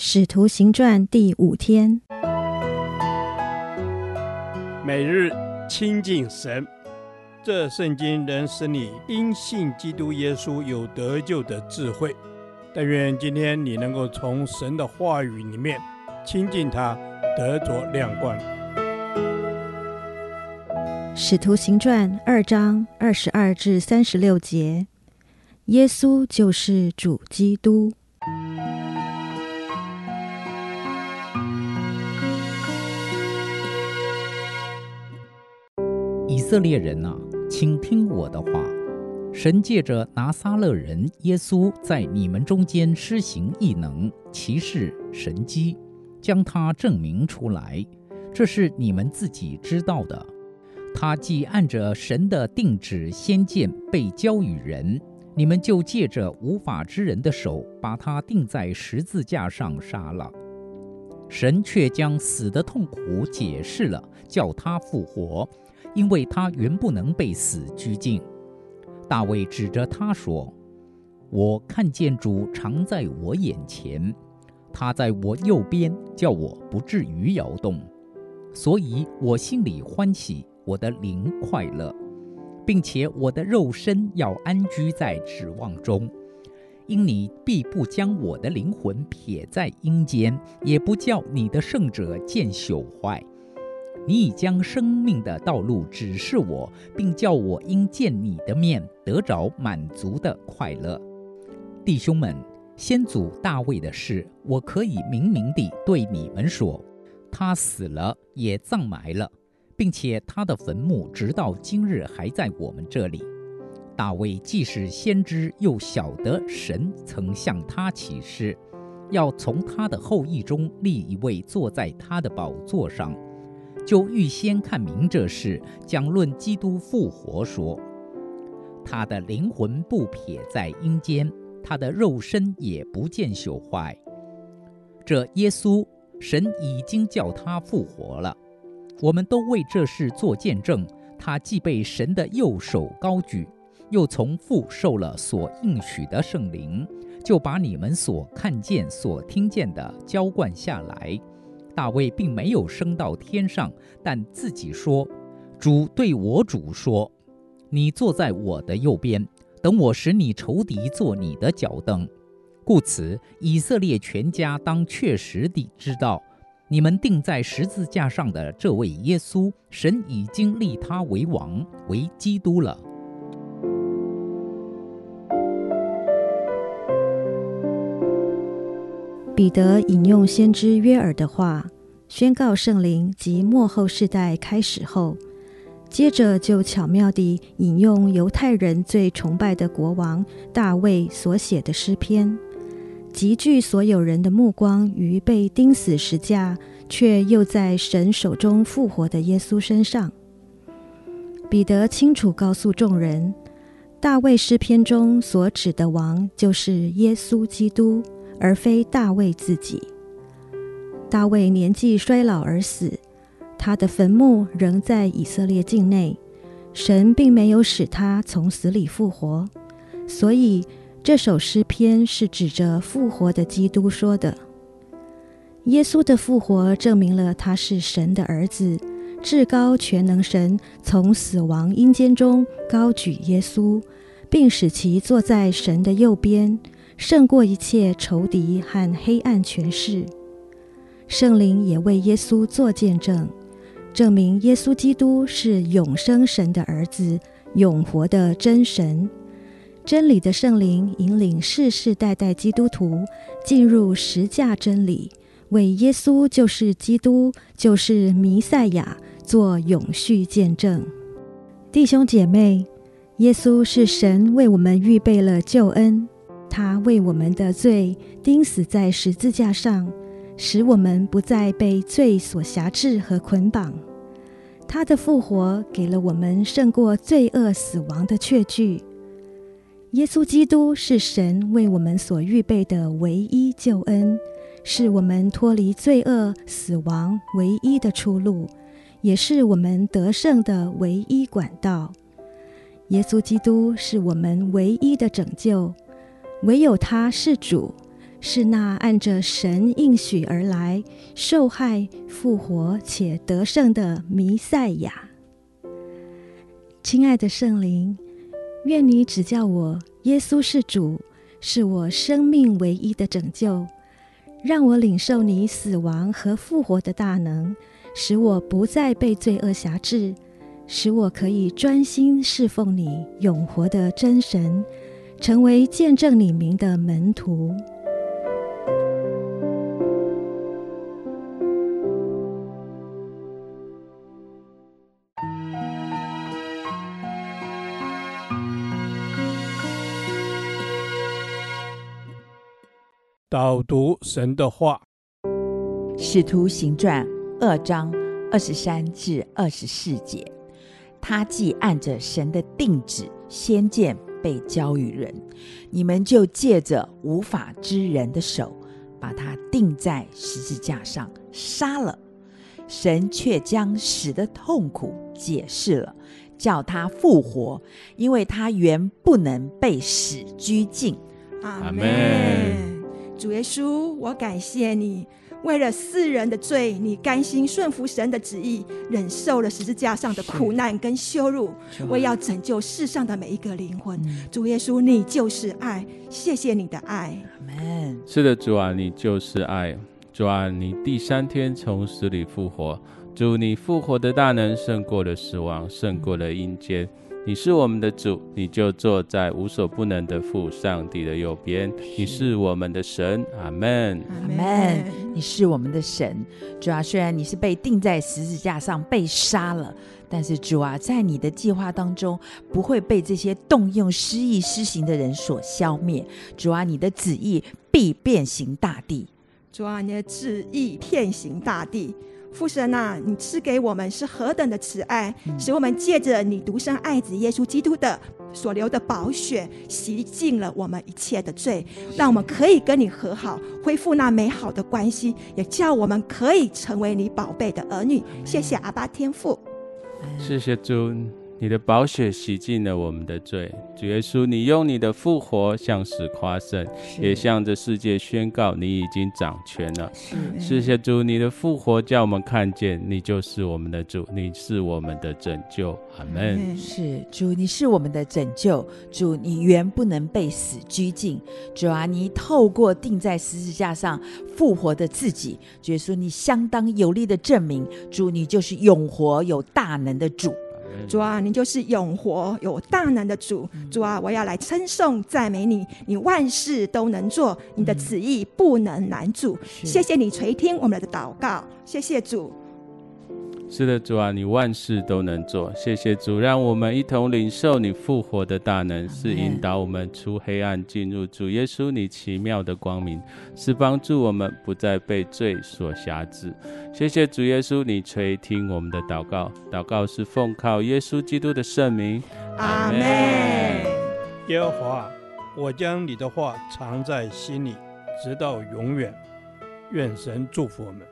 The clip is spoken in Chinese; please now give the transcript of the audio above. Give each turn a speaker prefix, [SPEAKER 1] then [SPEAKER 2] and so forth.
[SPEAKER 1] 使徒行传第五天，
[SPEAKER 2] 每日亲近神，这圣经能使你因信基督耶稣有得救的智慧。但愿今天你能够从神的话语里面亲近他，得着亮光。
[SPEAKER 1] 使徒行传二章二十二至三十六节，耶稣就是主基督。
[SPEAKER 3] 以色列人啊，请听我的话。神借着拿撒勒人耶稣，在你们中间施行异能、奇事、神迹，将他证明出来，这是你们自己知道的。他既按着神的定旨先见被交与人，你们就借着无法之人的手，把他钉在十字架上杀了。神却将死的痛苦解释了，叫他复活。因为他原不能被死拘禁，大卫指着他说：“我看见主常在我眼前，他在我右边，叫我不至于摇动，所以我心里欢喜，我的灵快乐，并且我的肉身要安居在指望中，因你必不将我的灵魂撇在阴间，也不叫你的圣者见朽坏。”你已将生命的道路指示我，并叫我因见你的面得着满足的快乐。弟兄们，先祖大卫的事，我可以明明地对你们说：他死了，也葬埋了，并且他的坟墓直到今日还在我们这里。大卫既是先知，又晓得神曾向他启示，要从他的后裔中立一位坐在他的宝座上。就预先看明这事，讲论基督复活说，他的灵魂不撇在阴间，他的肉身也不见朽坏。这耶稣，神已经叫他复活了，我们都为这事做见证。他既被神的右手高举，又从父受了所应许的圣灵，就把你们所看见、所听见的浇灌下来。大卫并没有升到天上，但自己说：“主对我主说，你坐在我的右边，等我使你仇敌做你的脚凳。故此，以色列全家当确实地知道，你们钉在十字架上的这位耶稣，神已经立他为王，为基督了。”
[SPEAKER 1] 彼得引用先知约珥的话，宣告圣灵及末后世代开始后，接着就巧妙地引用犹太人最崇拜的国王大卫所写的诗篇，集聚所有人的目光于被钉死十架却又在神手中复活的耶稣身上。彼得清楚告诉众人，大卫诗篇中所指的王就是耶稣基督。而非大卫自己。大卫年纪衰老而死，他的坟墓仍在以色列境内。神并没有使他从死里复活，所以这首诗篇是指着复活的基督说的。耶稣的复活证明了他是神的儿子，至高全能神从死亡阴间中高举耶稣，并使其坐在神的右边。胜过一切仇敌和黑暗权势，圣灵也为耶稣做见证，证明耶稣基督是永生神的儿子，永活的真神。真理的圣灵引领世世代代基督徒进入十架真理，为耶稣就是基督，就是弥赛亚做永续见证。弟兄姐妹，耶稣是神为我们预备了救恩。他为我们的罪钉死在十字架上，使我们不再被罪所辖制和捆绑。他的复活给了我们胜过罪恶死亡的确据。耶稣基督是神为我们所预备的唯一救恩，是我们脱离罪恶死亡唯一的出路，也是我们得胜的唯一管道。耶稣基督是我们唯一的拯救。唯有他是主，是那按着神应许而来、受害、复活且得胜的弥赛亚。亲爱的圣灵，愿你指教我，耶稣是主，是我生命唯一的拯救，让我领受你死亡和复活的大能，使我不再被罪恶辖制，使我可以专心侍奉你永活的真神，成为见证你名的门徒。
[SPEAKER 2] 导读神的话，《
[SPEAKER 4] 使徒行传》二章二十三至二十四节，他既按着神的定旨先见被交与人，你们就借着无法之人的手，把他钉在十字架上杀了。神却将死的痛苦解释了，叫他复活，因为他原不能被死拘禁。
[SPEAKER 5] 阿门。主耶稣，我感谢你，为了世人的罪，你甘心顺服神的旨意，忍受了十字架上的苦难跟羞辱，为要拯救世上的每一个灵魂。嗯、主耶稣，你就是爱，谢谢你的
[SPEAKER 4] 爱。
[SPEAKER 6] 是的，主啊，你就是爱。主啊，你第三天从死里复活，主，你复活的大能胜过了死亡，胜过了阴间。你是我们的主，你就坐在无所不能的父上帝的右边。你是我们的神，阿门，
[SPEAKER 4] 阿门。你是我们的神，主啊，虽然你是被钉在十字架上被杀了，但是主啊，在你的计划当中不会被这些动用私意施行的人所消灭。主啊，你的旨意必遍行大地。
[SPEAKER 5] 主啊，你的旨意遍行大地。父神啊，你赐给我们是何等的慈爱，嗯、使我们借着你独生爱子耶稣基督的所流的宝血，洗净了我们一切的罪，让我们可以跟你和好，恢复那美好的关系，也叫我们可以成为你宝贝的儿女。谢谢阿爸天父，
[SPEAKER 6] 谢谢主。你的宝血洗净了我们的罪，主耶稣，你用你的复活向死夸胜，也向着世界宣告你已经掌权了。是谢谢主，你的复活叫我们看见你就是我们的主，你是我们的拯救。阿门。
[SPEAKER 4] 是主，你是我们的拯救。主，你原不能被死拘禁。主啊，你透过钉在十字架上复活的自己，主耶稣，你相当有力的证明，主，你就是永活有大能的主。
[SPEAKER 5] 主啊，你就是永活有大能的主。主啊，我要来称颂赞美你，你万事都能做，你的旨意不能拦阻。谢谢你垂听我们的祷告，谢谢主。
[SPEAKER 6] 是的，主啊，你万事都能做。谢谢主，让我们一同领受你复活的大能，是引导我们出黑暗进入主耶稣你奇妙的光明，是帮助我们不再被罪所辖制。谢谢主耶稣，你垂听我们的祷告，祷告是奉靠耶稣基督的圣名。
[SPEAKER 5] 阿门。
[SPEAKER 2] 耶和华，我将你的话藏在心里，直到永远。愿神祝福我们。